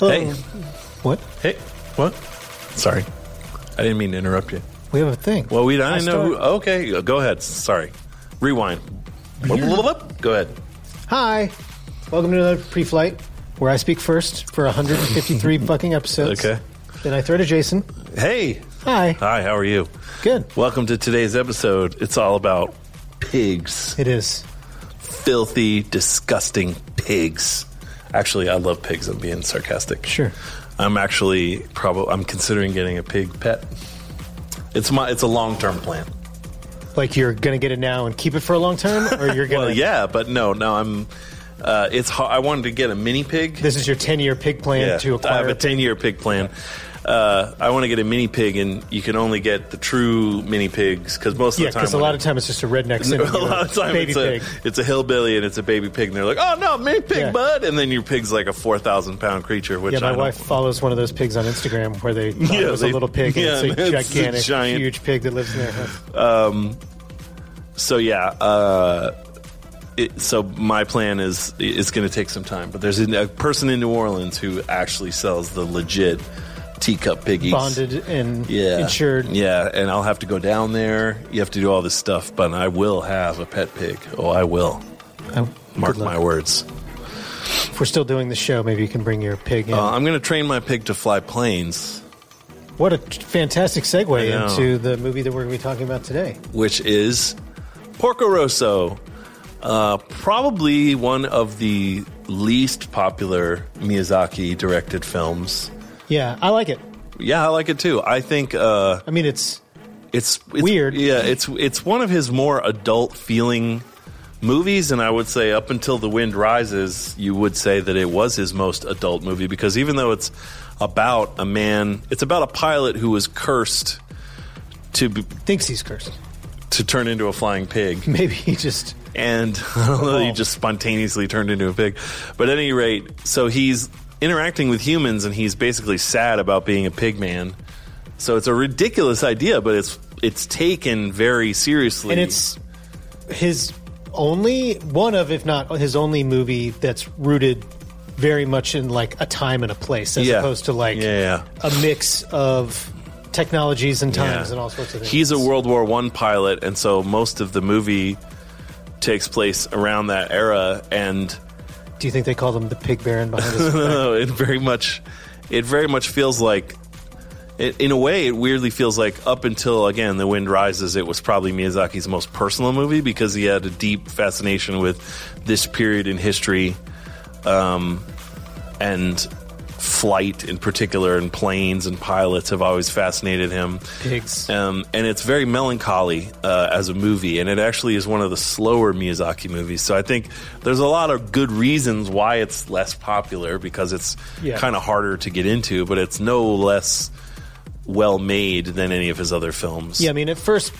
Hey. What? Hey, what? Sorry, I didn't mean to interrupt you. We have a thing. Well, we I I know. Who, okay, go ahead. Sorry. Rewind. Go ahead. Hi. Welcome to another pre-flight where I speak first for 153 fucking episodes. Okay. Then I throw to Jason. Hey. Hi. Hi. How are you? Good. Welcome to today's episode. It's all about pigs. It is. Filthy, disgusting pigs. Actually, I love pigs. I'm being sarcastic. Sure. I'm actually probably. I'm considering getting a pig pet. It's my. It's a long term plan. Like you're gonna get it now and keep it for a long time, or you're gonna. Well, yeah, but no, no. I'm. Uh, it's. hard. I wanted to get a mini pig. This is your 10-year pig plan Yeah, to I have a 10 year pig plan. Uh, I want to get a mini pig, and you can only get the true mini pigs because most of yeah, the time. because a lot of time it's just a redneck a lot of time baby it's a, pig. it's a hillbilly and it's a baby pig, and they're like, "Oh no, mini pig, Yeah. bud!" And then your pig's like a four thousand pound creature. Which Yeah, my wife follows one of those pigs on Instagram where they Yeah, it was they- a little pig and yeah, it's a it's a gigantic, giant- huge pig that lives in their house. So yeah, uh, it, so my plan is it's going to take some time, but there's a, a person in New Orleans who actually sells the legit teacup piggies. Bonded and yeah, insured. Yeah, and I'll have to go down there. You have to do all this stuff, but I will have a pet pig. Oh, I will. Oh, Mark my words. If we're still doing the show, maybe you can bring your pig in. Uh, I'm going to train my pig to fly planes, what a t- fantastic segue into the movie that we're going to be talking about today. which is Porco Rosso. Uh, probably one of the least popular Miyazaki directed films. Yeah, I like it. Yeah, I like it too. I think uh, I mean, it's it's, it's Weird. Yeah, it's it's one of his more adult feeling movies, and I would say up until The Wind Rises, you would say that it was his most adult movie because even though it's about a man, it's about a pilot who was cursed to be, thinks he's cursed. To turn into a flying pig. Maybe he just and I don't know, he just spontaneously turned into a pig. But at any rate, so he's interacting with humans, and he's basically sad about being a pig man. So it's a ridiculous idea, but it's it's taken very seriously. and it's his only one of, if not his only movie that's rooted very much in like a time and a place, as Yeah. opposed to like yeah, a mix of technologies and yeah. times and all sorts of things. He's a World War One pilot, and so most of the movie takes place around that era, and Do you think they call him the pig baron behind his? No, it very much, it very much feels like, it, in a way, it weirdly feels like up until again, The Wind Rises, it was probably Miyazaki's most personal movie because he had a deep fascination with this period in history, um, and flight in particular, and planes and pilots have always fascinated him. Pigs. Um, and it's very melancholy uh, as a movie, and it actually is one of the slower Miyazaki movies. So I think there's a lot of good reasons why it's less popular because it's Yeah. kind of harder to get into, but it's no less well made than any of his other films. Yeah, I mean, at first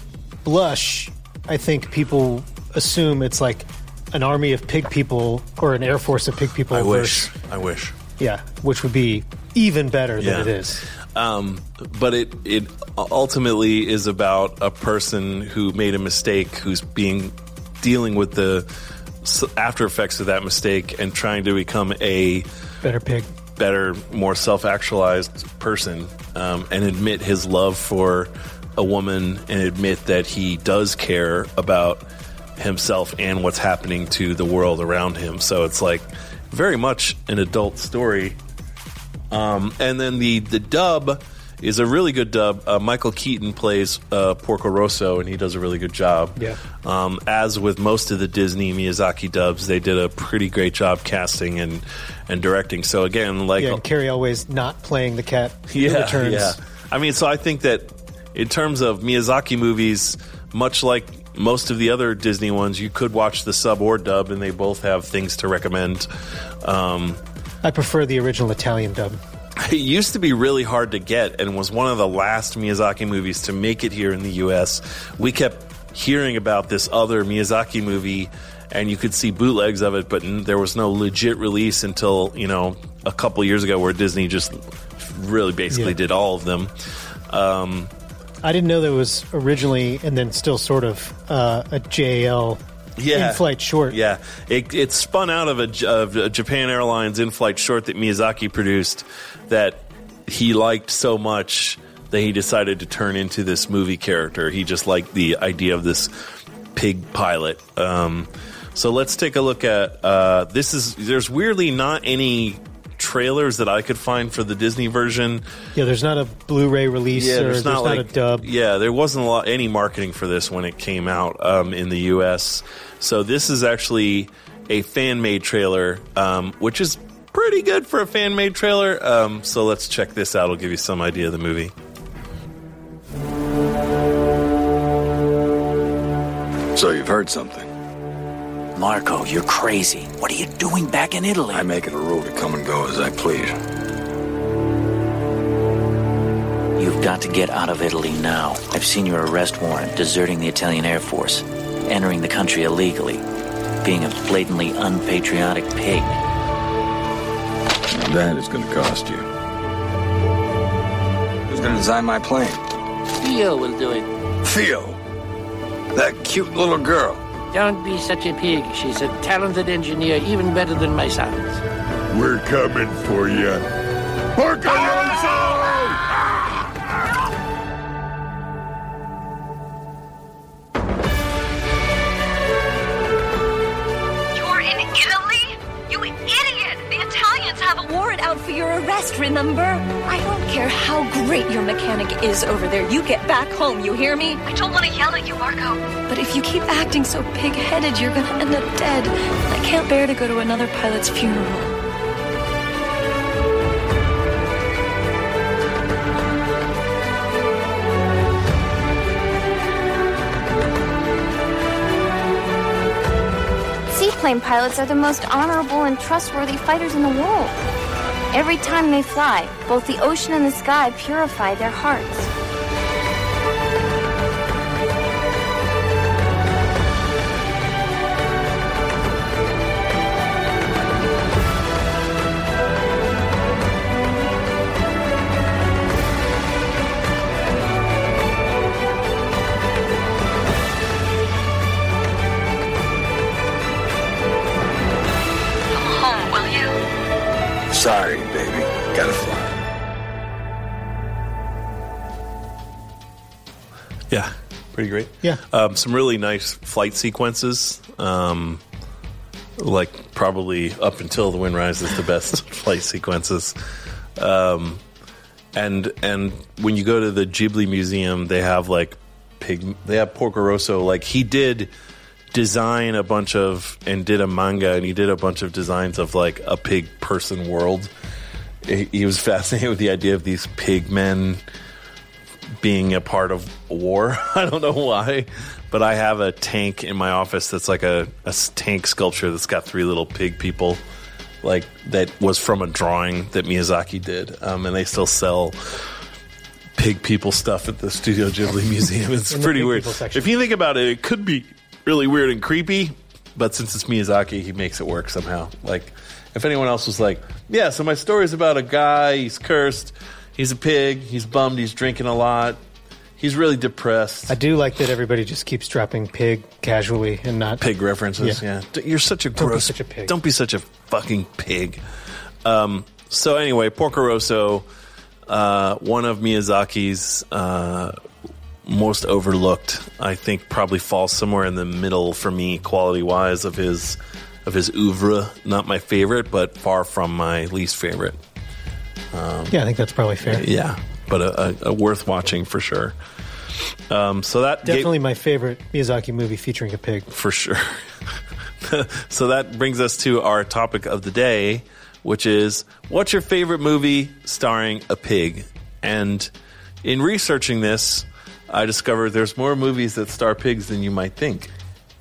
blush, I think people assume it's like an army of pig people or an air force of pig people. I wish. I wish. Yeah, which would be even better than Yeah. it is. Um, but it it ultimately is about a person who made a mistake, who's being dealing with the after effects of that mistake and trying to become a Better pig. better, more self actualized person um, and admit his love for a woman and admit that he does care about himself and what's happening to the world around him. So it's like very much an adult story. Um, and then the, the dub is a really good dub. Uh, Michael Keaton plays uh, Porco Rosso, and he does a really good job. Yeah. Um, as with most of the Disney Miyazaki dubs, they did a pretty great job casting and and directing. So again, like Yeah, and Cary Elwes not playing the cat yeah, returns. yeah. I mean, so I think that in terms of Miyazaki movies, much like most of the other Disney ones, you could watch the sub or dub, and they both have things to recommend. Um, I prefer the original Italian dub. it used to be really hard to get, and was one of the last Miyazaki movies to make it here in the U.S. We kept hearing about this other Miyazaki movie. And you could see bootlegs of it, but there was no legit release until you know a couple years ago, where Disney just really basically Yeah. did all of them. Um, I didn't know there was originally, and then still sort of, uh, a JL yeah. in-flight short. Yeah, it, it spun out of a, of a Japan Airlines in-flight short that Miyazaki produced that he liked so much that he decided to turn into this movie character. He just liked the idea of this pig pilot. Um, so let's take a look at uh, this. Is there's weirdly not any trailers that I could find for the Disney version. Yeah, there's not a Blu-ray release or there's there's not, like a dub. Yeah, there wasn't a lot any marketing for this when it came out um, in the U.S. So this is actually a fan made trailer, um, which is pretty good for a fan made trailer. Um, so let's check this out. It'll give you some idea of the movie. So you've heard something. Marco, you're crazy. What are you doing back in Italy? I make it a rule to come and go as I please. You've got to get out of Italy now. I've seen your arrest warrant, deserting the Italian Air Force, entering the country illegally, being a blatantly unpatriotic pig. That is going to cost you. Who's going to design my plane? Fio will do it. Fio. That cute little girl. Don't be such a pig. She's a talented engineer, even better than my sons. We're coming for you. We're Porco great your mechanic is over there. You get back home, you hear me? I don't want to yell at you, Marco. But if you keep acting so pig headed, you're gonna end up dead. I can't bear to go to another pilot's funeral. Seaplane pilots are the most honorable and trustworthy fighters in the world. Every time they fly, both the ocean and the sky purify their hearts. Great. Yeah. um, some really nice flight sequences. Um, like probably up until the wind rises, the best flight sequences. Um, and and when you go to the Ghibli Museum, they have like pig. They have Porco Rosso. Like he did design a bunch of and did a manga, and he did a bunch of designs of like a pig person world. He, he was fascinated with the idea of these pig men being a part of war. I don't know why, but I have a tank in my office that's like a tank sculpture that's got three little pig people, like that was from a drawing that Miyazaki did, um, and they still sell pig people stuff at the Studio Ghibli Museum. It's pretty weird. If you think about it, it could be really weird and creepy, but since it's Miyazaki, he makes it work somehow. Like, if anyone else was like, yeah, so my story is about a guy, he's cursed, he's a pig, he's bummed, he's drinking a lot, he's really depressed. I do like that everybody just keeps dropping pig casually and not pig references. Yeah. Yeah, you're such a Don't be gross. such a pig. Don't be such a fucking pig. Um, so anyway, Porco Rosso, uh, one of Miyazaki's uh, most overlooked. I think probably falls somewhere in the middle for me, quality wise, of his of his oeuvre. Not my favorite, but far from my least favorite. Yeah, I think that's probably fair. Yeah, but a, a, a worth watching for sure. Um, so that gave- Definitely my favorite Miyazaki movie featuring a pig. for sure. so that brings us to our topic of the day, which is what's your favorite movie starring a pig? And in researching this, I discovered there's more movies that star pigs than you might think.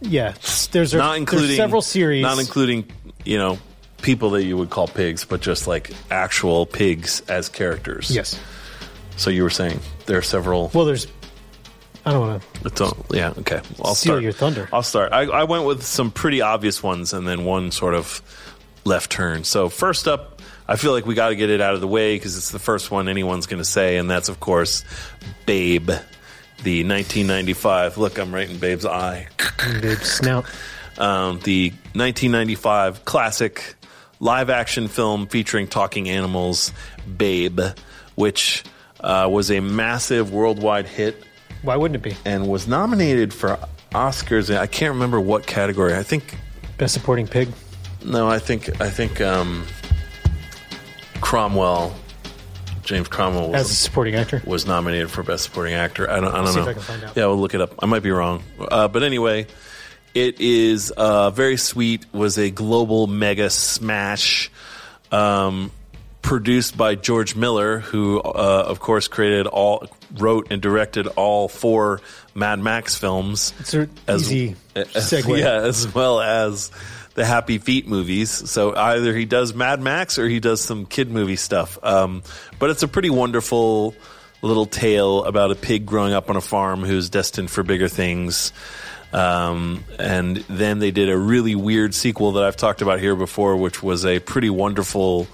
Yeah, there's, not including there's several series. not including you know people that you would call pigs, but just like actual pigs as characters. Yes. So you were saying there are several. Well, there's. I don't want to. It's all, yeah. Okay. I'll Steal start. your thunder. I'll start. I, I went with some pretty obvious ones, and then one sort of left turn. So first up, I feel like we got to get it out of the way because it's the first one anyone's going to say, and that's of course, Babe, the 1995. Look, I'm right in Babe's eye. Babe snout. Um, the 1995 classic live action film featuring talking animals, Babe, which uh, was a massive worldwide hit Why wouldn't it be? and was nominated for Oscars. I can't remember what category. I think Best supporting pig. no, I think I think um, Cromwell, James Cromwell was As a supporting actor. was nominated for best supporting actor. I don't, I don't See if know. I can find out. Yeah, we'll look it up. I might be wrong, uh, but anyway, it is uh, very sweet. Was a global mega smash. Um, produced by George Miller, who, uh, of course, created all, wrote and directed all four Mad Max films. It's an easy segue. yeah, as well as the Happy Feet movies. So either he does Mad Max or he does some kid movie stuff. Um, but it's a pretty wonderful little tale about a pig growing up on a farm who's destined for bigger things. Um, and then they did a really weird sequel that I've talked about here before, which was a pretty wonderful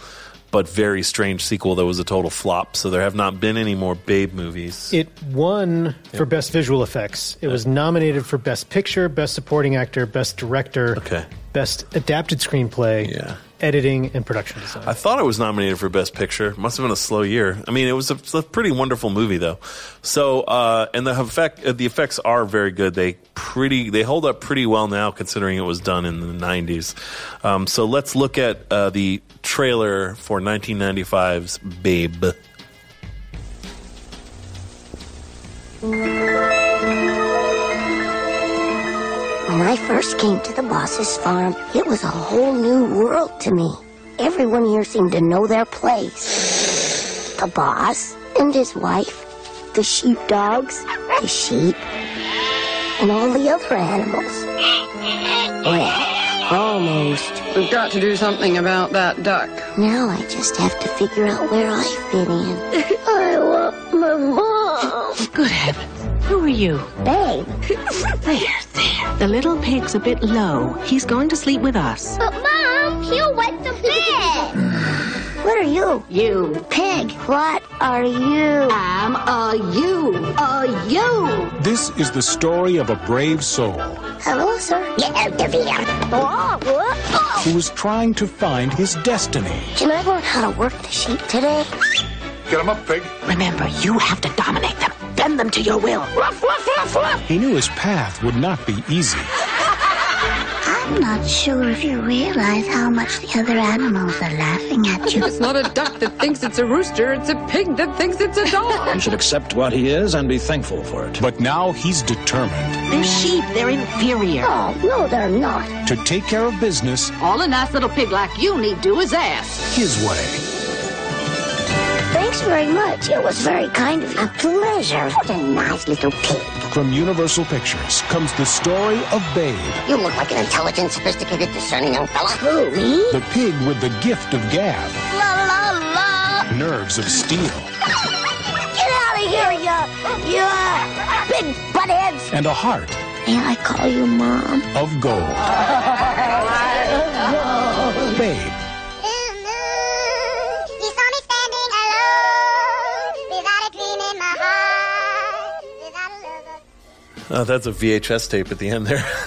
but very strange sequel that was a total flop. So there have not been any more Babe movies. It won for best visual effects. It was nominated for best picture, best supporting actor, best director, Okay. best adapted screenplay, Yeah. Editing, and production design. I thought it was nominated for Best Picture. Must have been a slow year. I mean, it was a, a pretty wonderful movie, though. So, uh, and the effect, uh, the effects are very good. They pretty, they hold up pretty well now, considering it was done in the '90s. Um, so, let's look at uh, the trailer for 1995's Babe. When I first came to the boss's farm, it was a whole new world to me. Everyone here seemed to know their place. The boss and his wife, the sheepdogs, the sheep, and all the other animals. Well, almost. We've got to do something about that duck. Now I just have to figure out where I fit in. I want my mom. Good heavens. Who are you? Babe. There, there. The little pig's a bit low. He's going to sleep with us. But Mom, he'll wet the bed. what are you? You. Pig. What are you? I'm a you. A you. This is the story of a brave soul Hello, sir. Get out of here. Oh, what? Oh. who was trying to find his destiny. Can I learn how to work the sheep today? Get him up, pig. Remember, you have to dominate them. Bend them to your will. Ruff, ruff, ruff, ruff. He knew his path would not be easy. I'm not sure if you realize how much the other animals are laughing at you. It's not a duck that thinks it's a rooster, it's a pig that thinks it's a dog. You should accept what he is and be thankful for it. But now he's determined They're sheep. They're inferior. Oh, no, they're not. to take care of business All a nice little pig like you need to do is ask. his way. Thanks very much. It was very kind of you. A pleasure. What a nice little pig. From Universal Pictures comes the story of Babe, You look like an intelligent, sophisticated, discerning young fella. Who, me? the pig with the gift of gab, La la la. nerves of steel, Get out of here, you, you uh, big buttheads. and a heart May I call you mom? of gold. Babe, Uh, that's a VHS tape at the end there.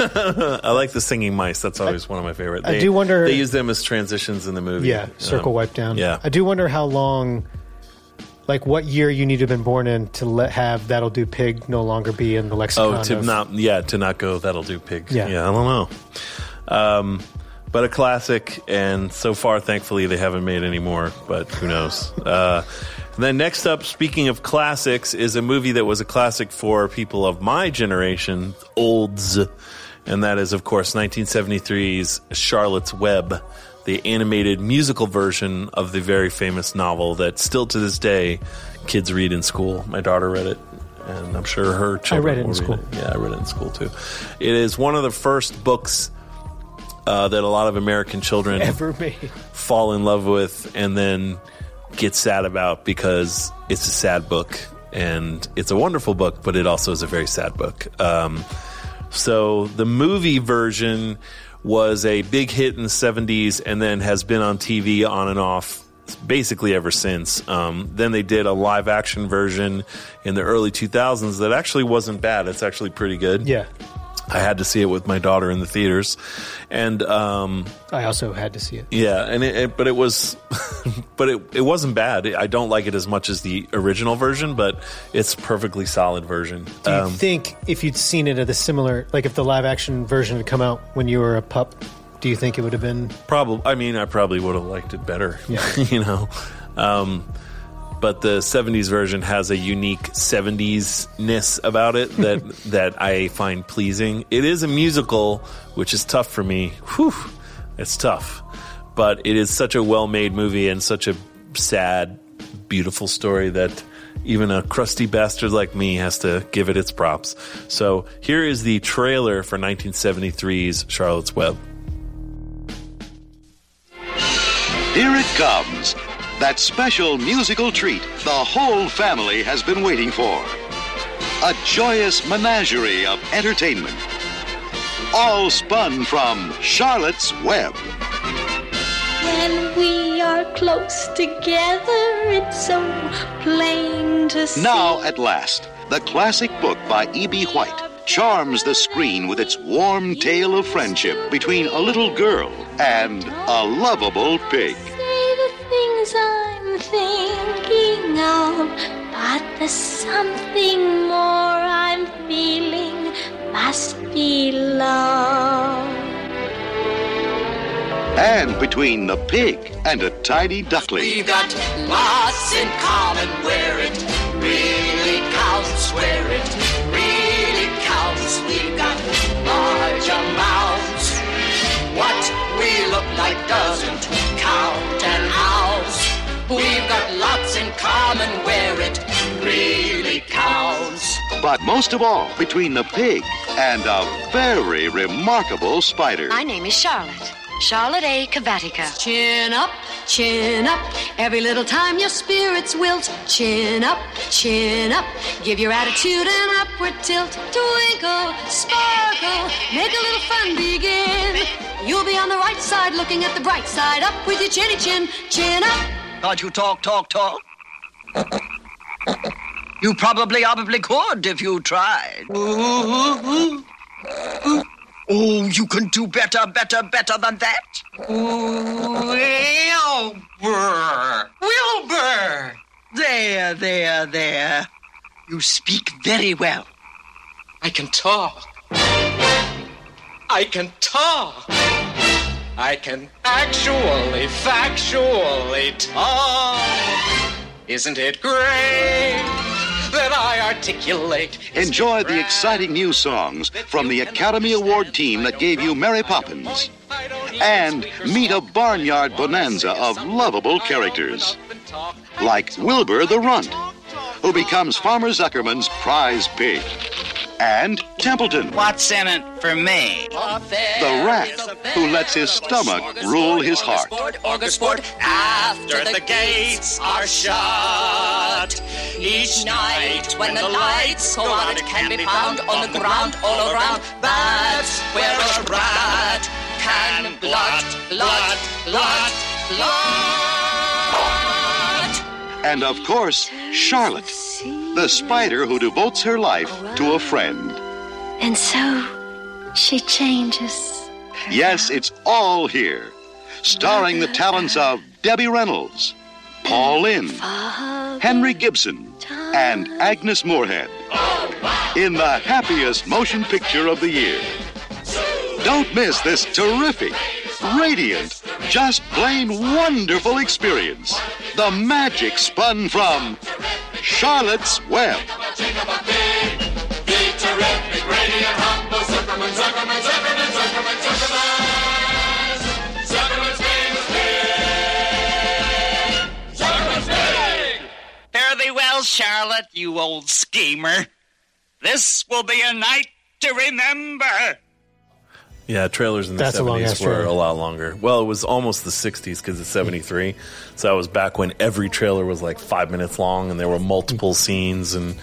I like the singing mice. That's always one of my favorite. I do wonder- They use them as transitions in the movie. Yeah, circle Um, wipe down. Yeah. I do wonder how long, like what year you need to have been born in to let have that'll do pig no longer be in the lexicon. Oh, to of- not yeah to not go. That'll do, pig. Yeah. I don't know. Um, but a classic, and so far, thankfully, they haven't made any more. But who knows? Uh, And then next up, speaking of classics, is a movie that was a classic for people of my generation, olds, and that is, of course, 1973's Charlotte's Web, the animated musical version of the very famous novel that still to this day kids read in school. My daughter read it, and I'm sure her children I read it in will school. Yeah, I read it in school too. It is one of the first books uh, that a lot of American children Ever made. fall in love with and then get sad about because it's a sad book and it's a wonderful book, but it also is a very sad book. Um, so the movie version was a big hit in the 70s and then has been on TV on and off basically ever since. Um, then they did a live action version in the early 2000s that actually wasn't bad. It's actually pretty good. Yeah. I had to see it with my daughter in the theaters. And um, I also had to see it. yeah, and it, it, but it was, but it it wasn't bad. I don't like it as much as the original version, but it's perfectly solid version. Do you Um, think if you'd seen it at a similar, like if the live action version had come out when you were a pup, do you think it would have been? probably, I mean, I probably would have liked it better. Yeah. you know, um, but the '70s version has a unique '70s ness about it that that I find pleasing. It is a musical, which is tough for me. Whew, it's tough, but it is such a well-made movie and such a sad, beautiful story that even a crusty bastard like me has to give it its props. So here is the trailer for 1973's Charlotte's Web. Here it comes. That special musical treat the whole family has been waiting for. A joyous menagerie of entertainment. All spun from Charlotte's Web. When we are close together, it's so plain to see. Now, at last, the classic book by E.B. White charms the screen with its warm tale of friendship between a little girl and a lovable pig. Say the things I'm thinking of, but there's something more I'm feeling. Must be love. And between the pig and a tiny duckling. We've got lots in common where it in common where it really counts. But most of all, between the pig and a very remarkable spider. My name is Charlotte. Charlotte A. Cavatica. Chin up, chin up. Every little time your spirits wilt. Chin up, chin up. Give your attitude an upward tilt. Twinkle, sparkle. Make a little fun begin. You'll be on the right side looking at the bright side. Up with your chinny chin. Chin up. Can't you talk, talk, talk? You probably, probably could if you tried. Oh, you can do better, better, better than that. Wilbur! Wilbur! There, there, there. You speak very well. I can talk. I can talk. I can actually, factually talk. Isn't it great that I articulate? Enjoy the exciting new songs from the Academy Award team that gave you Mary Poppins. And meet a barnyard bonanza of lovable characters. Like Wilbur the Runt, who becomes Farmer Zuckerman's prize pig. And Templeton, What's in it for me? the rat, who lets his stomach rule his heart. Organ after the gates are shut. Each night when the lights go out, it can be found on the ground all around. That's where a rat can blot, blot, blot, blot. And of course, Charlotte, the spider who devotes her life to a friend. And so she changes. Yes, it's all here. Starring the talents of Debbie Reynolds, Paul Lynde, Henry Gibson, and Agnes Moorehead. In the happiest motion picture of the year. Don't miss this terrific, radiant, just plain wonderful experience. The magic spun from Charlotte's Web. Fare thee well, Charlotte, you old schemer. This will be a night to remember. Yeah, trailers in the That's a long-ass seventies were trailer. a lot longer. Well, it was almost the sixties because it's seventy three. So that was back when every trailer was like five minutes long and there were multiple scenes. And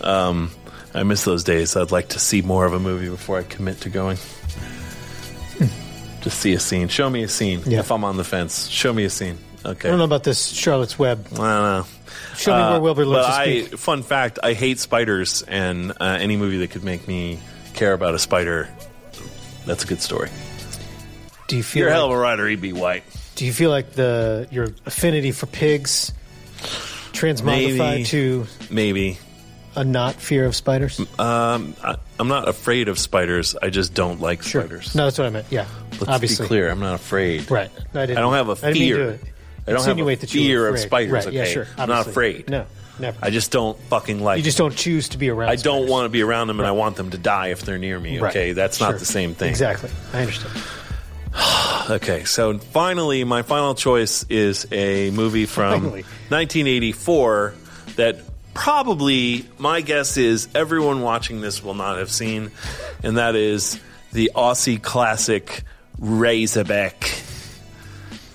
um, I miss those days. I'd like to see more of a movie before I commit to going. Just see a scene. Show me a scene. Yeah. If I'm on the fence, show me a scene. Okay. I don't know about this Charlotte's Web. I don't know. Show me where Wilbur lives But to I, speak. fun fact, I hate spiders, and uh, any movie that could make me care about a spider, that's a good story. Do you feel You're a hell of a writer, E.B. White. do you feel like the your affinity for pigs transmogrified Maybe. to Maybe. a not fear of spiders? Um, I, I'm not afraid of spiders. I just don't like spiders. No, that's what I meant. Yeah, Let's obviously. be clear. I'm not afraid. Right. I, didn't, I don't have a I didn't mean fear. to I don't have a insinuate that you were fear of afraid. spiders. Right, Okay, yeah, sure. I'm not obviously. afraid. No, never. I just don't fucking like. you just don't choose to be around. I don't want to be around them, and I want them to die if they're near me. Right. Okay, that's Sure. not the same thing. Exactly. I understand. Okay, so finally, my final choice is a movie from Finally. 1984 that probably, my guess is, everyone watching this will not have seen, and that is the Aussie classic Razorback.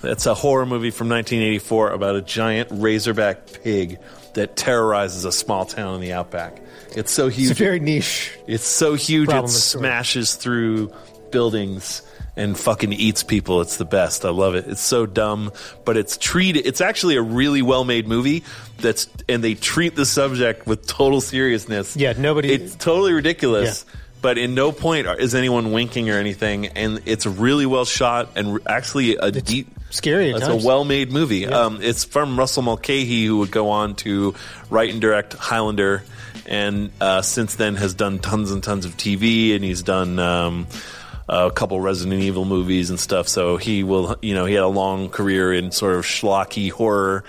That's a horror movie from 1984 about a giant razorback pig that terrorizes a small town in the outback. It's so huge. It's very niche. It's so huge it with story. smashes through buildings and fucking eats people. It's the best. I love it. It's so dumb, but it's treated. It's actually a really well made movie. That's and they treat the subject with total seriousness. Yeah, nobody. It's totally ridiculous. But in no point is anyone winking or anything, and it's really well shot and actually a deep, scary. It's times. a well-made movie. Um, it's from Russell Mulcahy, who would go on to write and direct Highlander, and uh, since then has done tons and tons of TV, and he's done um, a couple Resident Evil movies and stuff. So he will, you know, he had a long career in sort of schlocky horror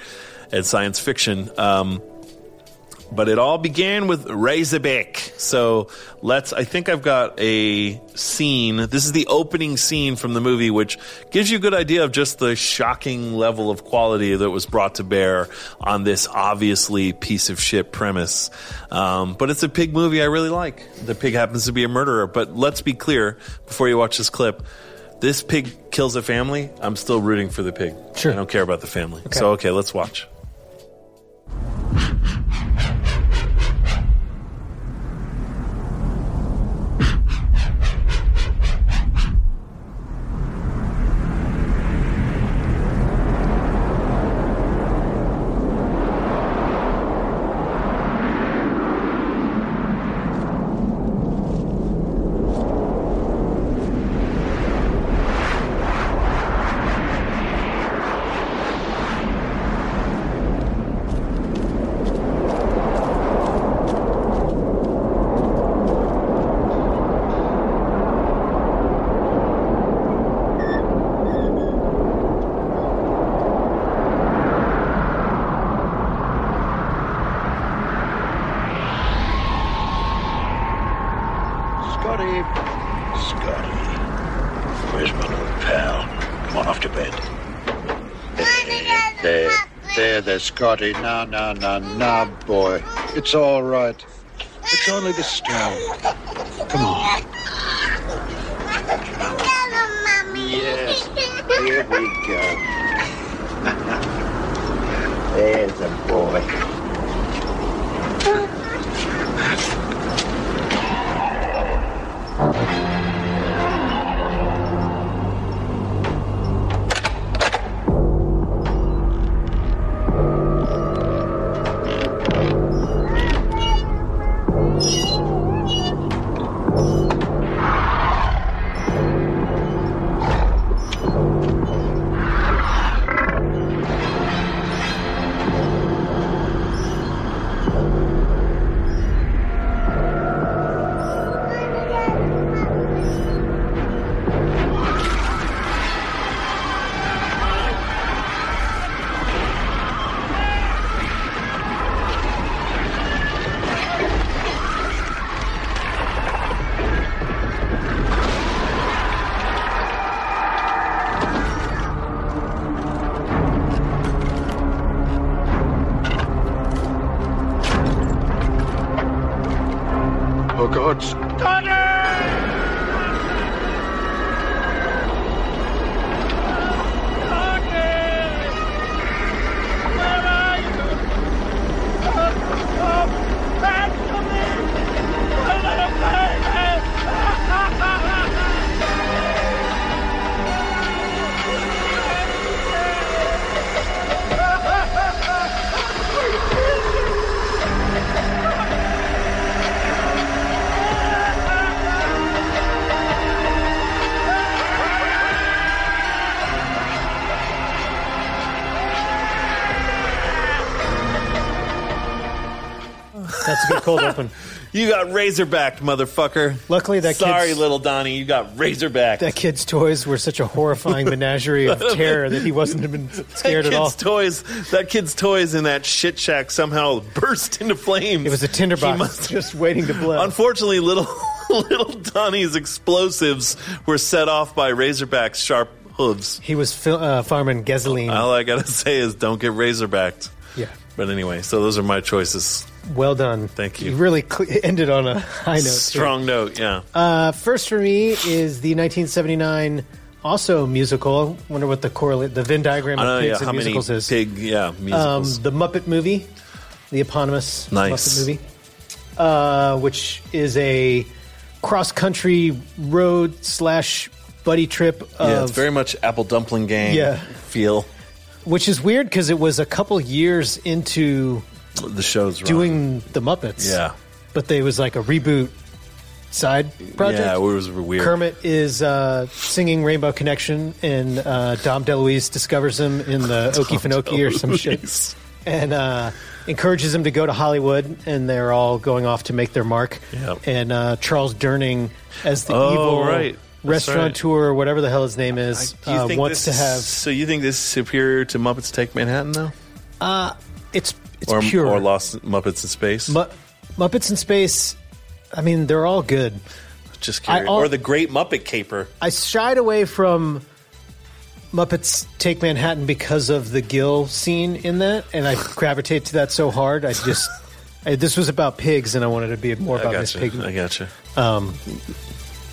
and science fiction. Um, but it all began with Razorback. So let's. I think I've got a scene. This is the opening scene from the movie, which gives you a good idea of just the shocking level of quality that was brought to bear on this obviously piece of shit premise. Um, but it's a pig movie I really like. The pig happens to be a murderer. But let's be clear before you watch this clip. This pig kills a family. I'm still rooting for the pig. Sure. I don't care about the family. So okay, let's watch. Scotty. Scotty. Where's my little pal? Come on off to bed. There, there, there, there, Scotty. Now, now, now, now, boy. It's all right. It's only the stone. Come on. Yes, here we go. There's a boy. You got razorbacked, motherfucker. Luckily, that Sorry, kid's- little Donnie, you got razorbacked. That kid's toys were such a horrifying menagerie of terror that he wasn't even scared that at all. kid's toys. That kid's toys in that shit shack somehow burst into flames. It was a tinderbox He must- just waiting to blow. Unfortunately, little little Donnie's explosives were set off by Razorback's sharp hooves. He was fil- uh, farming gasoline. All I gotta say is, don't get Razorbacked. Yeah. But anyway, so those are my choices. Well done. Thank you. You really cl- ended on a high note. too. Strong note, yeah. Uh, first for me is the 1979 also musical. Wonder what the correlate, the Venn diagram of pigs yeah, and how many musicals is. pig, yeah, Um, musicals. the Muppet movie, the eponymous Nice. Muppet movie, uh, which is a cross country road slash buddy trip of yeah, it's very much apple dumpling gang Yeah. feel. Which is weird because it was a couple years into The show's wrong. doing the Muppets. Yeah. but they was like a reboot side project. Yeah, it was weird. Kermit is uh, singing Rainbow Connection, and uh, Dom DeLuise discovers him in the Okefenokee or some shit, and uh, encourages him to go to Hollywood. And they're all going off to make their mark. Yep. And uh, Charles Durning, as the Oh, evil right. That's restaurateur, or whatever the hell his name is, uh, wants to have. is- So you think this is superior to Muppets Take Manhattan, though? Uh, it's it's or, pure. or Lost Muppets in Space? Mu- Muppets in Space. I mean, they're all good. Just curious. I al- or the Great Muppet Caper. I shied away from Muppets Take Manhattan because of the Gill scene in that, and I gravitate to that so hard. I just I, this was about pigs, and I wanted to be more I about Miss gotcha. Piggy. I gotcha. Um,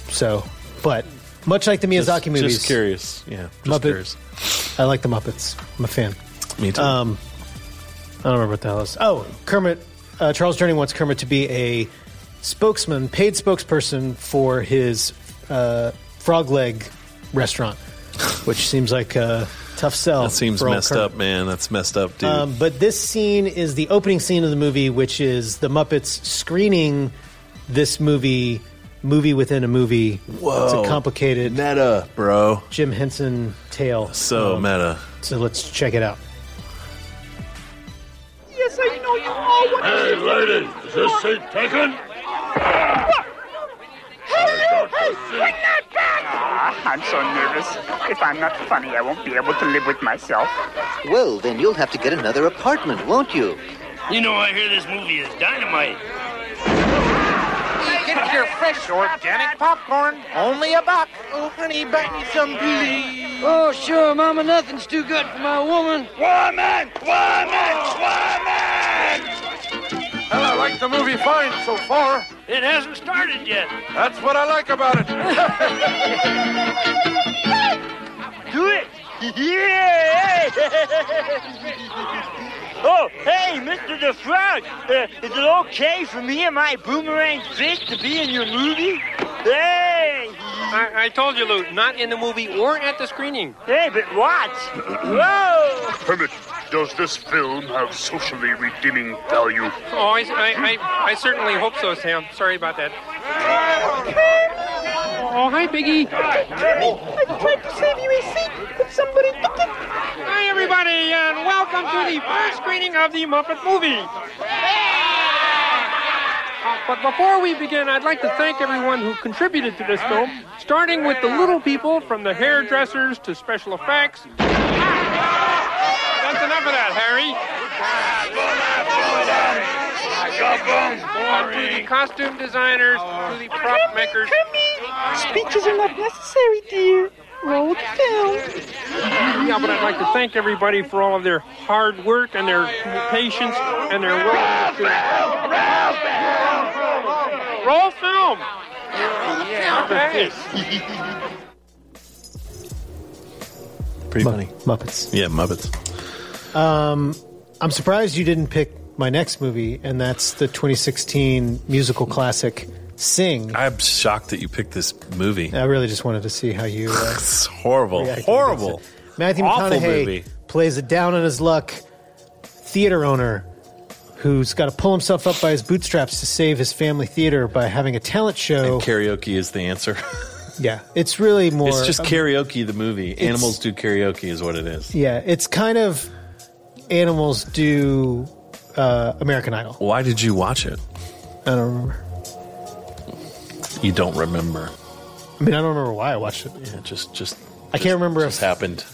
so, but much like the Miyazaki Just- movies, Just curious. Yeah. Just Muppet- curious. I like the Muppets. I'm a fan. Me too. Um, I don't remember what the hell is. Oh, Kermit. Uh, Charles Durning wants Kermit to be a spokesman, paid spokesperson for his uh, frog leg restaurant, which seems like a tough sell. that seems messed Kermit. up, man. That's messed up, dude. Um, but this scene is the opening scene of the movie, which is the Muppets screening this movie, movie within a movie. Whoa. It's a complicated meta, bro. Jim Henson tale. So Um, meta. So let's check it out. Yes, I know you all want Hey, lady, is this seat taken? Hey, hey, bring that back! Ah, I'm so nervous. If I'm not funny, I won't be able to live with myself. Well, then you'll have to get another apartment, won't you? You know, I hear this movie is dynamite. Get your fresh organic popcorn. Only a buck. Oh, honey, buy me some, please. Oh, sure, Mama, nothing's too good for my woman. Woman! Woman! Woman! Well, I like the movie fine so far. It hasn't started yet. That's what I like about it. Do it. Yeah! oh, hey, Mr. the Frog. Uh, is it okay for me and my boomerang fish to be in your movie? Hey! I, I told you, Lou, not in the movie or at the screening. Hey, but what? Whoa! Kermit, does this film have socially redeeming value? Oh, I, I, I, I certainly hope so, Sam. Sorry about that. Oh, hi, Piggy. I tried to save you a seat, but somebody took it. Hi, everybody, and welcome to the first screening of the Muppet movie. Uh, but before we begin, I'd like to thank everyone who contributed to this film, starting with the little people from the hairdressers to special effects. That's enough of that, Harry. To the costume designers, to the prop makers. Speeches are not necessary, dear. Roll the film. Yeah, but I'd like to thank everybody for all of their hard work and their patience and their willingness to. Roll film. Okay. Pretty funny. Muppets. Yeah, Muppets. Um, I'm surprised you didn't pick my next movie, and that's the 2016 musical classic Sing. I'm shocked that you picked this movie. I really just wanted to see how you. Uh, It's horrible. Horrible. it. Matthew Awful McConaughey movie. plays a down on his luck theater owner who's got to pull himself up by his bootstraps to save his family theater by having a talent show. And karaoke is the answer. yeah, it's really more. it's just um, karaoke, the movie. Animals do karaoke, is what it is. Yeah, it's kind of animals do uh, American Idol. Why did you watch it? I don't remember. You don't remember. I mean, I don't remember why I watched it. Yeah, just, just. I can't remember Just happened.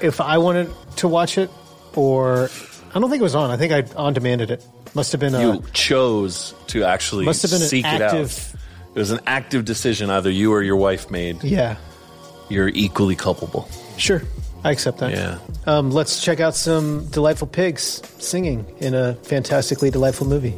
if I wanted to watch it or I don't think it was on. I think I on demanded it. Must have been a you chose to actually Must have been an seek it active- out. It was an active decision either you or your wife made. yeah. You're equally culpable. Sure, I accept that. Yeah. Um, let's check out some delightful pigs singing in a fantastically delightful movie.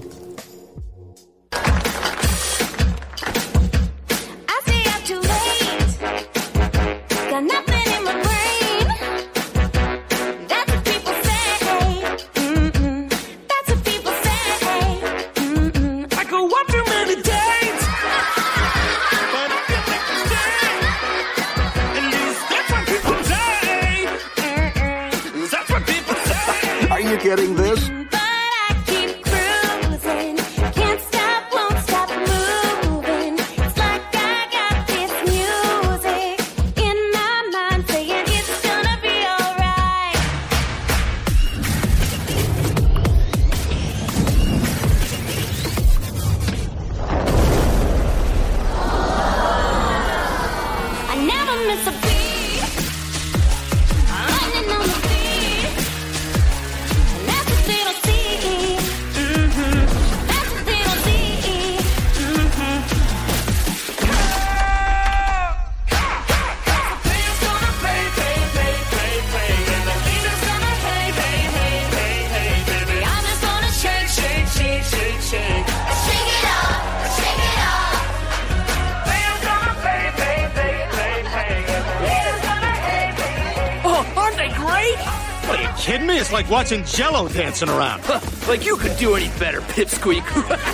Like watching Jello dancing around. like you could do any better, Pipsqueak. all right, all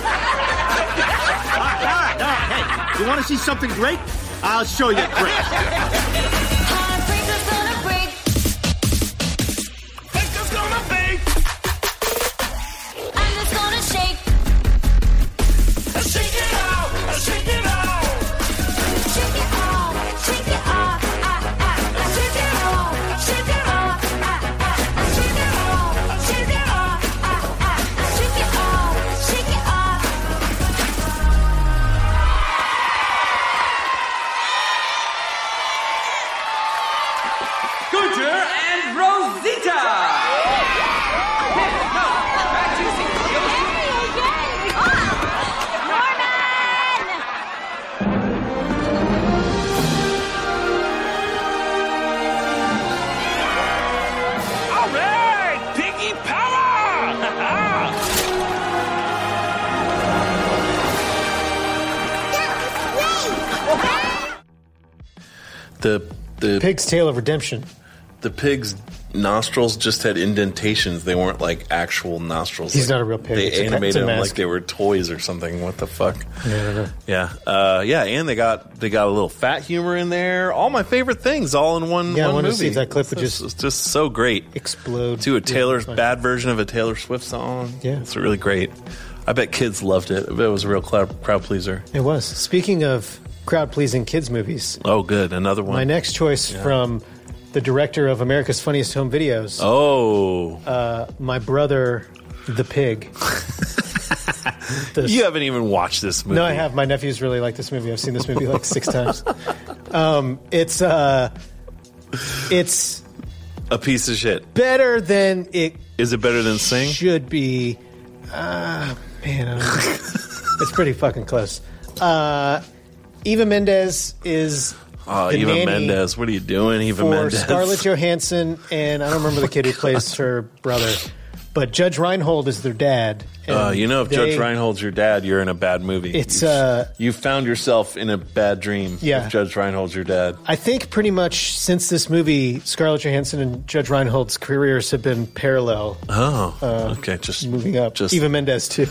ah, right. Ah, ah, hey, you want to see something great? I'll show you great. Pig's Tale of Redemption. The pig's nostrils just had indentations. They weren't like actual nostrils. He's Like, not a real pig. They It's a- it's a animated them like they were toys or something. What the fuck? Yeah, I. Yeah, uh, yeah, and they got they got a little fat humor in there. All my favorite things, all in one. Yeah, I one wanted to movie. see that clip would just it's just so great. Explode. To a Taylor's fine. bad version of a Taylor Swift song. Yeah. it's really great. I bet kids loved it. It was a real crowd, crowd pleaser. It was. Speaking of crowd pleasing kids movies, Oh, good, another one. my next choice Yeah. from the director of America's Funniest Home Videos, Oh, uh, my brother, the pig. The- you haven't even watched this movie. No, I have. My nephews really like this movie. I've seen this movie like six times. Um, it's uh, it's A piece of shit. better than it Is it better than Sing? should be. Uh, man, I don't know. it's pretty fucking close. Uh, Eva Mendes is Oh, the Eva nanny Mendes. What are you doing, Eva for Mendes? Scarlett Johansson, and I don't remember the kid who plays her brother. but Judge Reinhold is their dad. and Uh, you know, if they- Judge Reinhold's your dad, you're in a bad movie. It's, You've- uh, you've found yourself in a bad dream. Yeah. if Judge Reinhold's your dad. I think pretty much since this movie, Scarlett Johansson and Judge Reinhold's careers have been parallel. Oh, Uh, okay, just moving up. just- Eva Mendes too.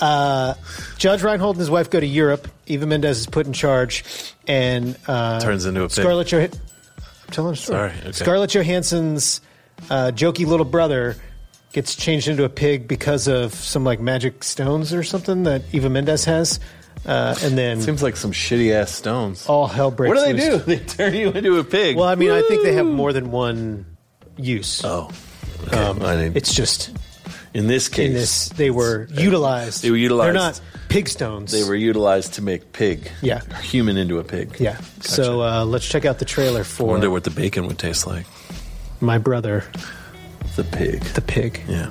Uh, Judge Reinhold and his wife go to Europe. Eva Mendes is put in charge, and uh, Turns into a pig. Scarlett Johansson. I'm telling a story. Sorry, okay. Scarlett Johansson's uh, jokey little brother gets changed into a pig because of some like magic stones or something that Eva Mendes has, uh, and then Seems like some shitty ass stones. all hell breaks. what do they loose. do? They turn you into a pig. Well, I mean, I think they have more than one use. Oh, okay. I didn't- It's just in this case, in this they were utilized. They were utilized. They're not pig stones. They were utilized to make pig. Yeah. human into a pig. Yeah. So uh, let's check out the trailer I for wonder what the bacon would taste like. my brother, The pig. the pig. Yeah.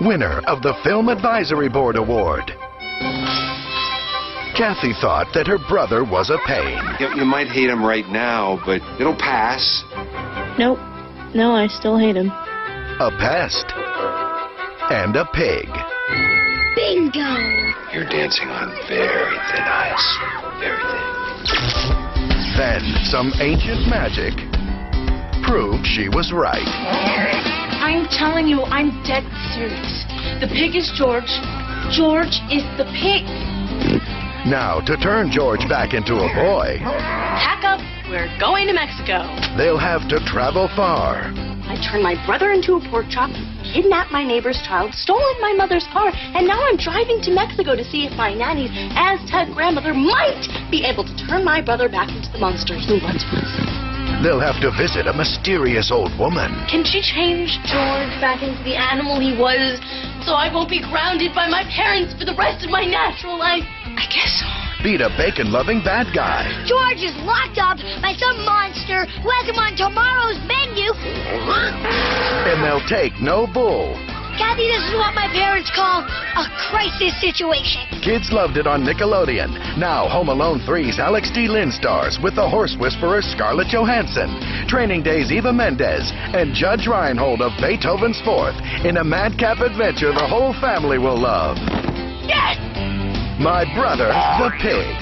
winner of the Film Advisory Board Award. Kathy thought that her brother was a pain. You, you might hate him right now, but it'll pass. Nope. No, I still hate him. a pest, and a pig. Bingo! You're dancing on very thin ice. Very thin. Then some ancient magic proved she was right. I'm telling you, I'm dead serious. The pig is George. George is the pig. Now, to turn George back into a boy, Pack up. We're going to Mexico. they'll have to travel far. I turned my brother into a pork chop, kidnapped my neighbor's child, stolen my mother's car, and now I'm driving to Mexico to see if my nanny's Aztec grandmother might be able to turn my brother back into the monster he once was. They'll have to visit a mysterious old woman. Can she change George back into the animal he was so I won't be grounded by my parents for the rest of my natural life? I guess so. Beat a bacon loving bad guy. George is locked up by some monster. Welcome on tomorrow's menu. And they'll take no bull. Kathy, this is what my parents call a crisis situation. Kids loved it on Nickelodeon. Now, Home Alone 3's Alex D. Linz stars with the horse whisperer Scarlett Johansson, Training Day's Eva Mendes, and Judge Reinhold of Beethoven's Fourth in a madcap adventure the whole family will love. Yes! My Brother, the Pig.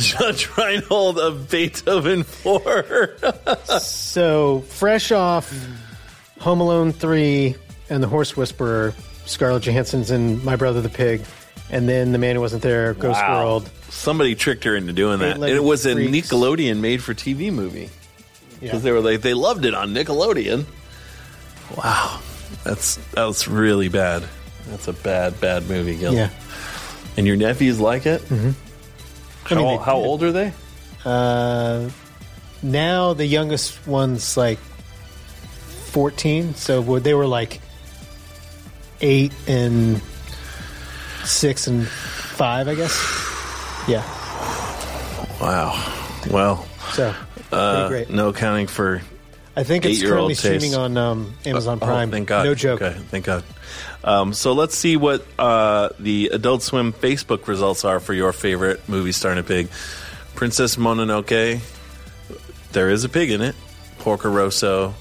Judge Reinhold of Beethoven 4. So fresh off Home Alone three and the Horse Whisperer, Scarlett Johansson's in My Brother the Pig, and then The Man Who Wasn't There, Ghost Wow. World. Somebody tricked her into doing that. And it was a freaks. Nickelodeon made for TV movie. Because Yeah. they were like, they loved it on Nickelodeon. Wow. That's that was really bad. That's a bad, bad movie, Gil. Yeah. And your nephews like it? Mm-hmm. How, I mean, they- how old are they? Uh, now the youngest one's like fourteen, so they were like eight and six and five, I guess. Yeah. Wow. Well, So uh, great. no accounting for I think it's currently streaming taste. on um, Amazon Oh, Prime. thank God. No joke. Okay, thank God. Um, so let's see what uh, the Adult Swim Facebook results are for your favorite movie starring a pig. Princess Mononoke. There is a pig in it. Porco Rosso.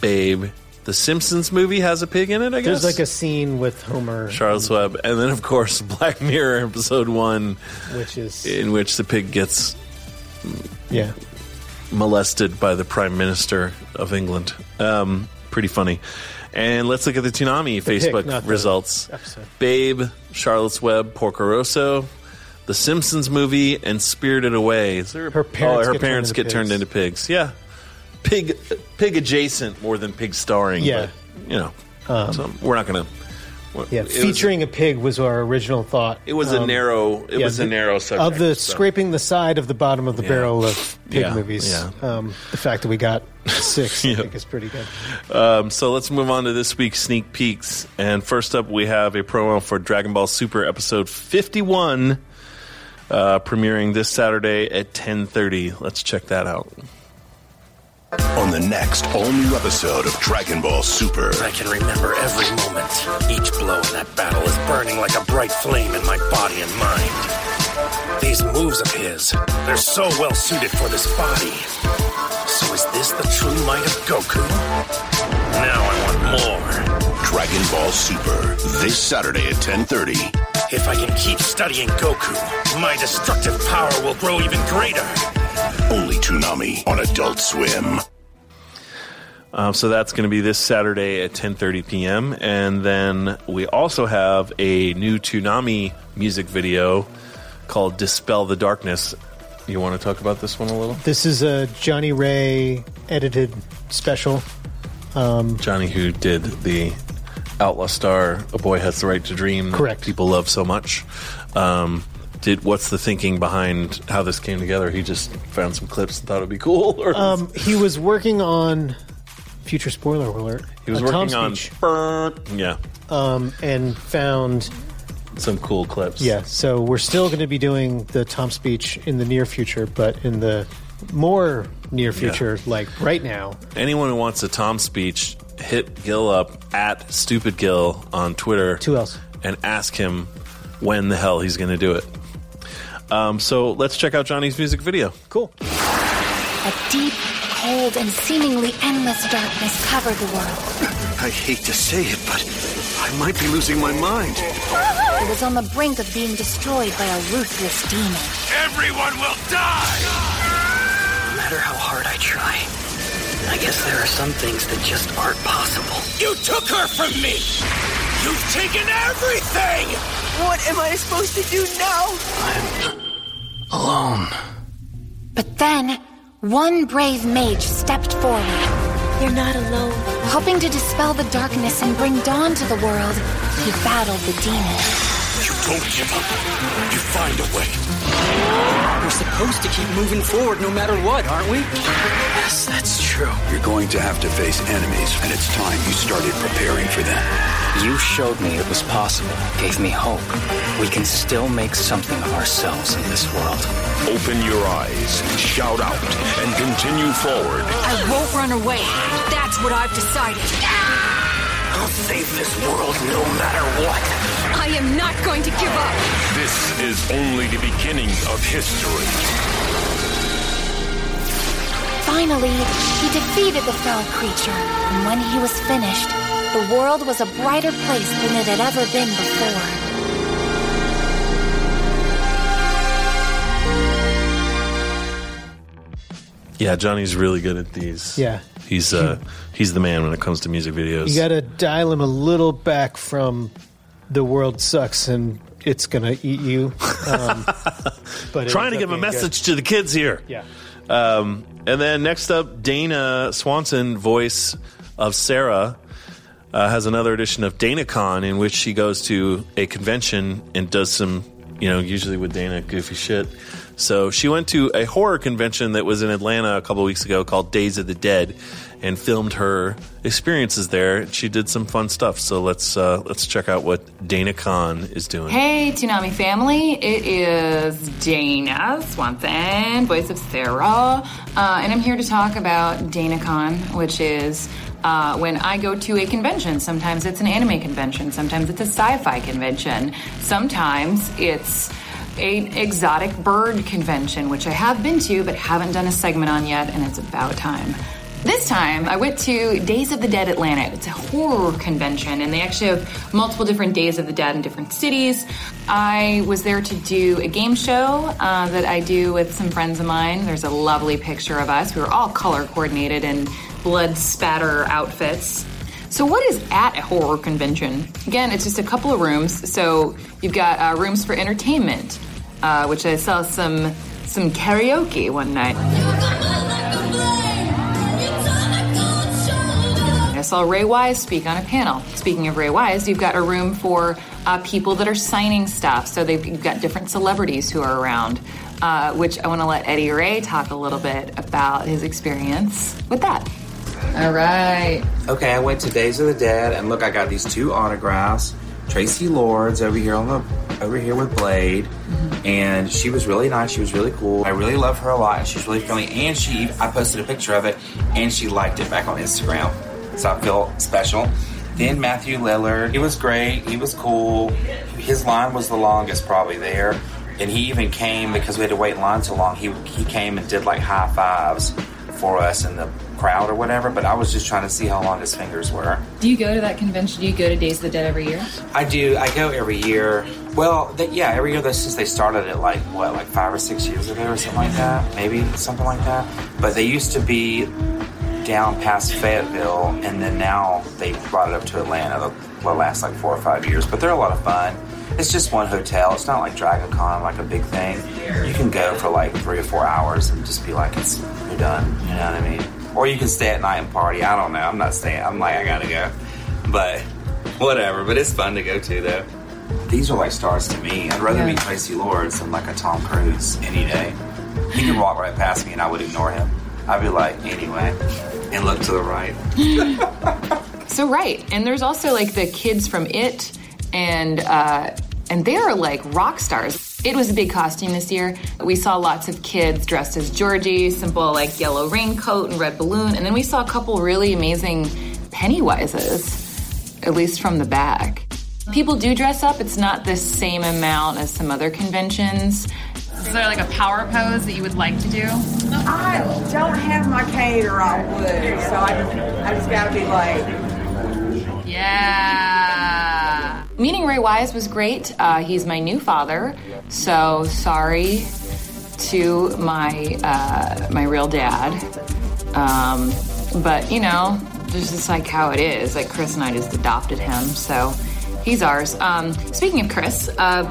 Babe. The Simpsons movie has a pig in it, I guess. There's like a scene with Homer, Charlotte's Web. And then, of course, Black Mirror episode one, which is in which the pig gets yeah. molested by the Prime Minister of England. Um, pretty funny. And let's look at the Toonami pig, Facebook the results. Babe, Charlotte's Web, Porco Rosso, The Simpsons movie, and Spirited Away. There a- oh, Her parents oh, her get parents turned get into turned pigs. into pigs. Yeah, pig, pig adjacent more than pig starring. Yeah. but, you know, um, so we're not going to. Yeah, it was- featuring a pig was our original thought. It was a Um, narrow. It yeah, was a narrow subject of the so. scraping the side of the bottom of the Yeah. barrel of pig Yeah, movies. yeah. Um, the fact that we got six, Yep. I think, is pretty good. Um, so let's move on to this week's sneak peeks. And first up, we have a promo for Dragon Ball Super episode 51, uh, premiering this Saturday at 10:30. Let's check that out. On the next all new episode of Dragon Ball Super. I can remember every moment. Each blow in that battle is burning like a bright flame in my body and mind. These moves of his, they're so well suited for this body. So is this the true might of Goku? Now I want more. Dragon Ball Super this Saturday at 10:30. If I can keep studying Goku, my destructive power will grow even greater. Only Toonami on Adult Swim. Um, so that's going to be this Saturday at 10:30 p.m. And then we also have a new Toonami music video called "Dispel the Darkness." You want to talk about this one a little? This is a Johnny Ray edited special. Um, Johnny, who did the Outlaw Star, "A Boy Has the Right to Dream," Correct. People love so much. Um, did what's the thinking behind how this came together? He just found some clips and thought it'd be cool. Or um, he was working on future spoiler alert. he was a Tom working on speech, yeah um, and found some cool clips. Yeah, so we're still going to be doing the Tom speech in the near future, but in the more near future, like right now. Anyone who wants a Tom speech, hit Gil up at Stupid Gil on Twitter. Two L's. And ask him when the hell he's going to do it. Um, so let's check out Johnny's music video. Cool. A deep, cold, and seemingly endless darkness covered the world. I hate to say it, but I might be losing my mind. It was on the brink of being destroyed by a ruthless demon. Everyone will die! No matter how hard I try, I guess there are some things that just aren't possible. You took her from me! You've taken everything! What am I supposed to do now? I'm alone. But then, one brave mage stepped forward. You're not alone. Hoping to dispel the darkness and bring dawn to the world, he battled the demon. You don't give up. You find a way. We're supposed to keep moving forward no matter what, aren't we? Yes, that's true. You're going to have to face enemies, and it's time you started preparing for them. You showed me it was possible, gave me hope. We can still make something of ourselves in this world. Open your eyes, shout out, and continue forward. I won't run away. That's what I've decided. I'll save this world no matter what. I am not going to give up. This is only the beginning of history. Finally, he defeated the fell creature, and when he was finished, the world was a brighter place than it had ever been before. Yeah, Johnny's really good at these. Yeah. He's uh he's the man when it comes to music videos. You got to dial him a little back from the world sucks and it's to eat you. Um, but Trying to give a message good. to the kids here. Yeah. Um, and then next up, Dana Swanson, voice of Sarah, uh, has another edition of DanaCon in which she goes to a convention and does some, you know, usually with Dana, goofy shit. So she went to a horror convention that was in Atlanta a couple weeks ago called Days of the Dead, and filmed her experiences there. She did some fun stuff. So let's uh, let's check out what DanaCon is doing. Hey, Toonami family. It is Dana Swanson, voice of Sarah. Uh, and I'm here to talk about DanaCon, which is uh, when I go to a convention. Sometimes it's an anime convention, sometimes it's a sci fi convention, sometimes it's a exotic bird convention, which I have been to but haven't done a segment on yet, and it's about time. This time, I went to Days of the Dead Atlanta. It's a horror convention, and they actually have multiple different Days of the Dead in different cities. I was there to do a game show uh, that I do with some friends of mine. There's a lovely picture of us. We were all color coordinated in blood spatter outfits. So, what is at a horror convention? Again, it's just a couple of rooms. So, you've got uh, rooms for entertainment, uh, which I saw some some karaoke one night. Saw Ray Wise speak on a panel. Speaking of Ray Wise, you've got a room for uh, people that are signing stuff. So they've you've got different celebrities who are around, uh, which I want to let Eddie Ray talk a little bit about his experience with that. All right. Okay, I went to Days of the Dead, and look, I got these two autographs. Traci Lords over here on the over here with Blade, and she was really nice. She was really cool. I really love her a lot. She's really friendly, and she I posted a picture of it, and she liked it back on Instagram, so I feel special. Then Matthew Lillard, he was great. He was cool. His line was the longest probably there, and he even came because we had to wait in line so long. He he came and did like high fives for us in the crowd or whatever. But I was just trying to see how long his fingers were. Do you go to that convention? Do you go to Days of the Dead every year? I do. I go every year. Well, th yeah, every year though, since they started it like what, like five or six years ago or something like that, maybe something like that. But they used to be down past Fayetteville, and then now they brought it up to Atlanta. Will last like four or five years, but they're a lot of fun. It's just one hotel. It's not like Dragon Con, like a big thing. You can go for like three or four hours and just be like, it's you're done. You know what I mean? Or you can stay at night and party. I don't know. I'm not staying. I'm like, I gotta go. But whatever. But it's fun to go to though. These are like stars to me. I'd rather Yeah. meet Traci Lords than like a Tom Cruise any day. He could walk right past me and I would ignore him. I'd be like, anyway, and look to the right. So right, and there's also like the kids from It, and uh, and they are like rock stars. It was a big costume this year. We saw lots of kids dressed as Georgie, simple like yellow raincoat and red balloon, and then we saw a couple really amazing Pennywises, at least from the back. People do dress up. It's not the same amount as some other conventions. Is there like a power pose that you would like to do? I don't have my cater, I would. So I, just, I just gotta be like, Yeah. Meeting Ray Wise was great. Uh, he's my new father, so sorry to my uh, my real dad. Um, but you know, this is like how it is. Like Chris and I just adopted him, so he's ours. Um, speaking of Chris, uh,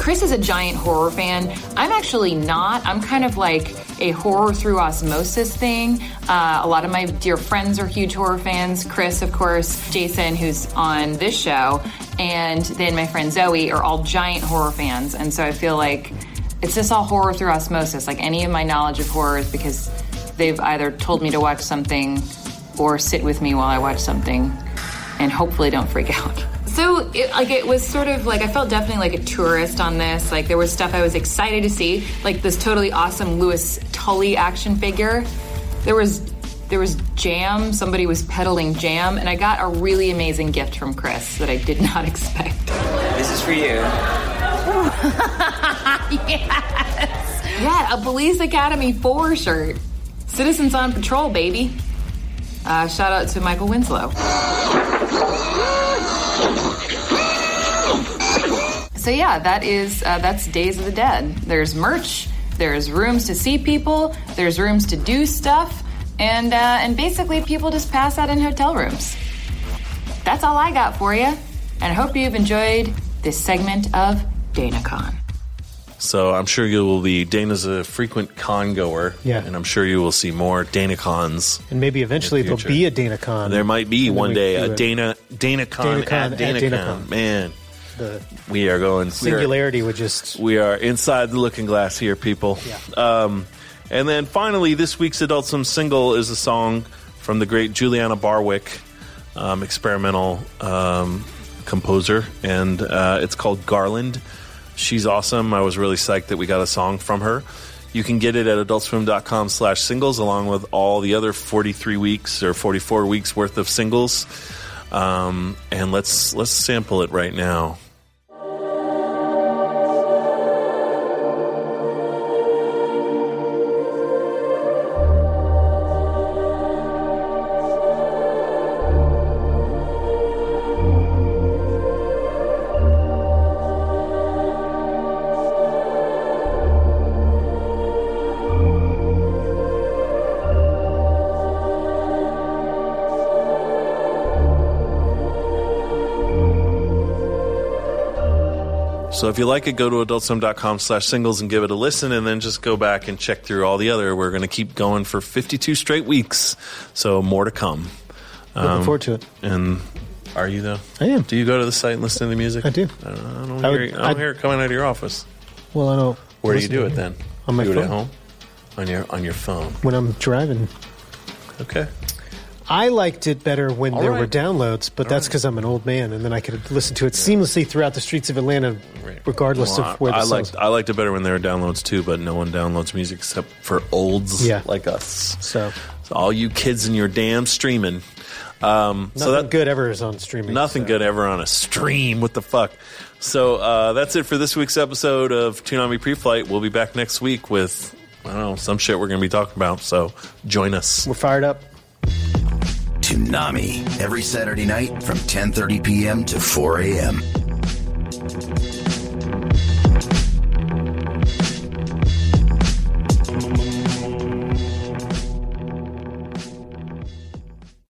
Chris is a giant horror fan. I'm actually not. I'm kind of like a horror through osmosis thing. Uh, a lot of my dear friends are huge horror fans. Chris, of course, Jason, who's on this show, and then my friend Zoe are all giant horror fans. And so I feel like it's just all horror through osmosis. Like any of my knowledge of horror is because they've either told me to watch something or sit with me while I watch something and hopefully don't freak out. So, it, like, it was sort of like I felt definitely like a tourist on this. Like, there was stuff I was excited to see, like this totally awesome Louis Tully action figure. There was there was jam. Somebody was peddling jam, and I got a really amazing gift from Chris that I did not expect. This is for you. yes. Yeah, a Police Academy 4 shirt. Citizens on Patrol, baby. Uh, shout out to Michael Winslow. So yeah, that is uh, that's Days of the Dead. There's merch. There's rooms to see people. There's rooms to do stuff, and uh, and basically people just pass out in hotel rooms. That's all I got for you, and I hope you've enjoyed this segment of DanaCon. So I'm sure you will be. Dana's a frequent con goer. Yeah. And I'm sure you will see more Dana cons. And maybe eventually the there'll be a DanaCon. There might be one day a it. Dana Dana con at at Dana DanaCon. Man, The we are going we are- singularity would just. We are inside the looking glass here, people. Um, and then finally, this week's Adult Swim single is a song from the great Julianna Barwick, um, experimental um, composer, and uh, it's called Garland. She's awesome. I was really psyched that we got a song from her. You can get it at adultswim.com slash singles along with all the other 43 weeks or 44 weeks worth of singles. Um, and let's let's sample it right now. So if you like it, go to adultswim.com slash singles and give it a listen and then just go back and check through all the other. We're going to keep going for 52 straight weeks. So more to come. Looking um, forward to it. And are you though? I am. Do you go to the site and listen to the music? I do. I don't, I don't, I hear, would- I don't hear it coming out of your office. Well, I don't. Where do you do it then? On my do it at phone. home? On your on your phone. When I'm driving. Okay. I liked it better when All there right. were downloads, but All that's because right. I'm an old man, and then I could listen to it seamlessly throughout the streets of Atlanta, regardless well, of where. The I liked I liked it better when there were downloads too, but no one downloads music except for olds yeah. like us. So. all you kids in your damn streaming. Um, nothing so that, good ever is on streaming. Nothing so. good ever on a stream. What the fuck? So uh, that's it for this week's episode of Toonami Preflight. We'll be back next week with I don't know some shit we're going to be talking about. So join us. We're fired up. Toonami every Saturday night from 10:30 p.m. to 4 a.m.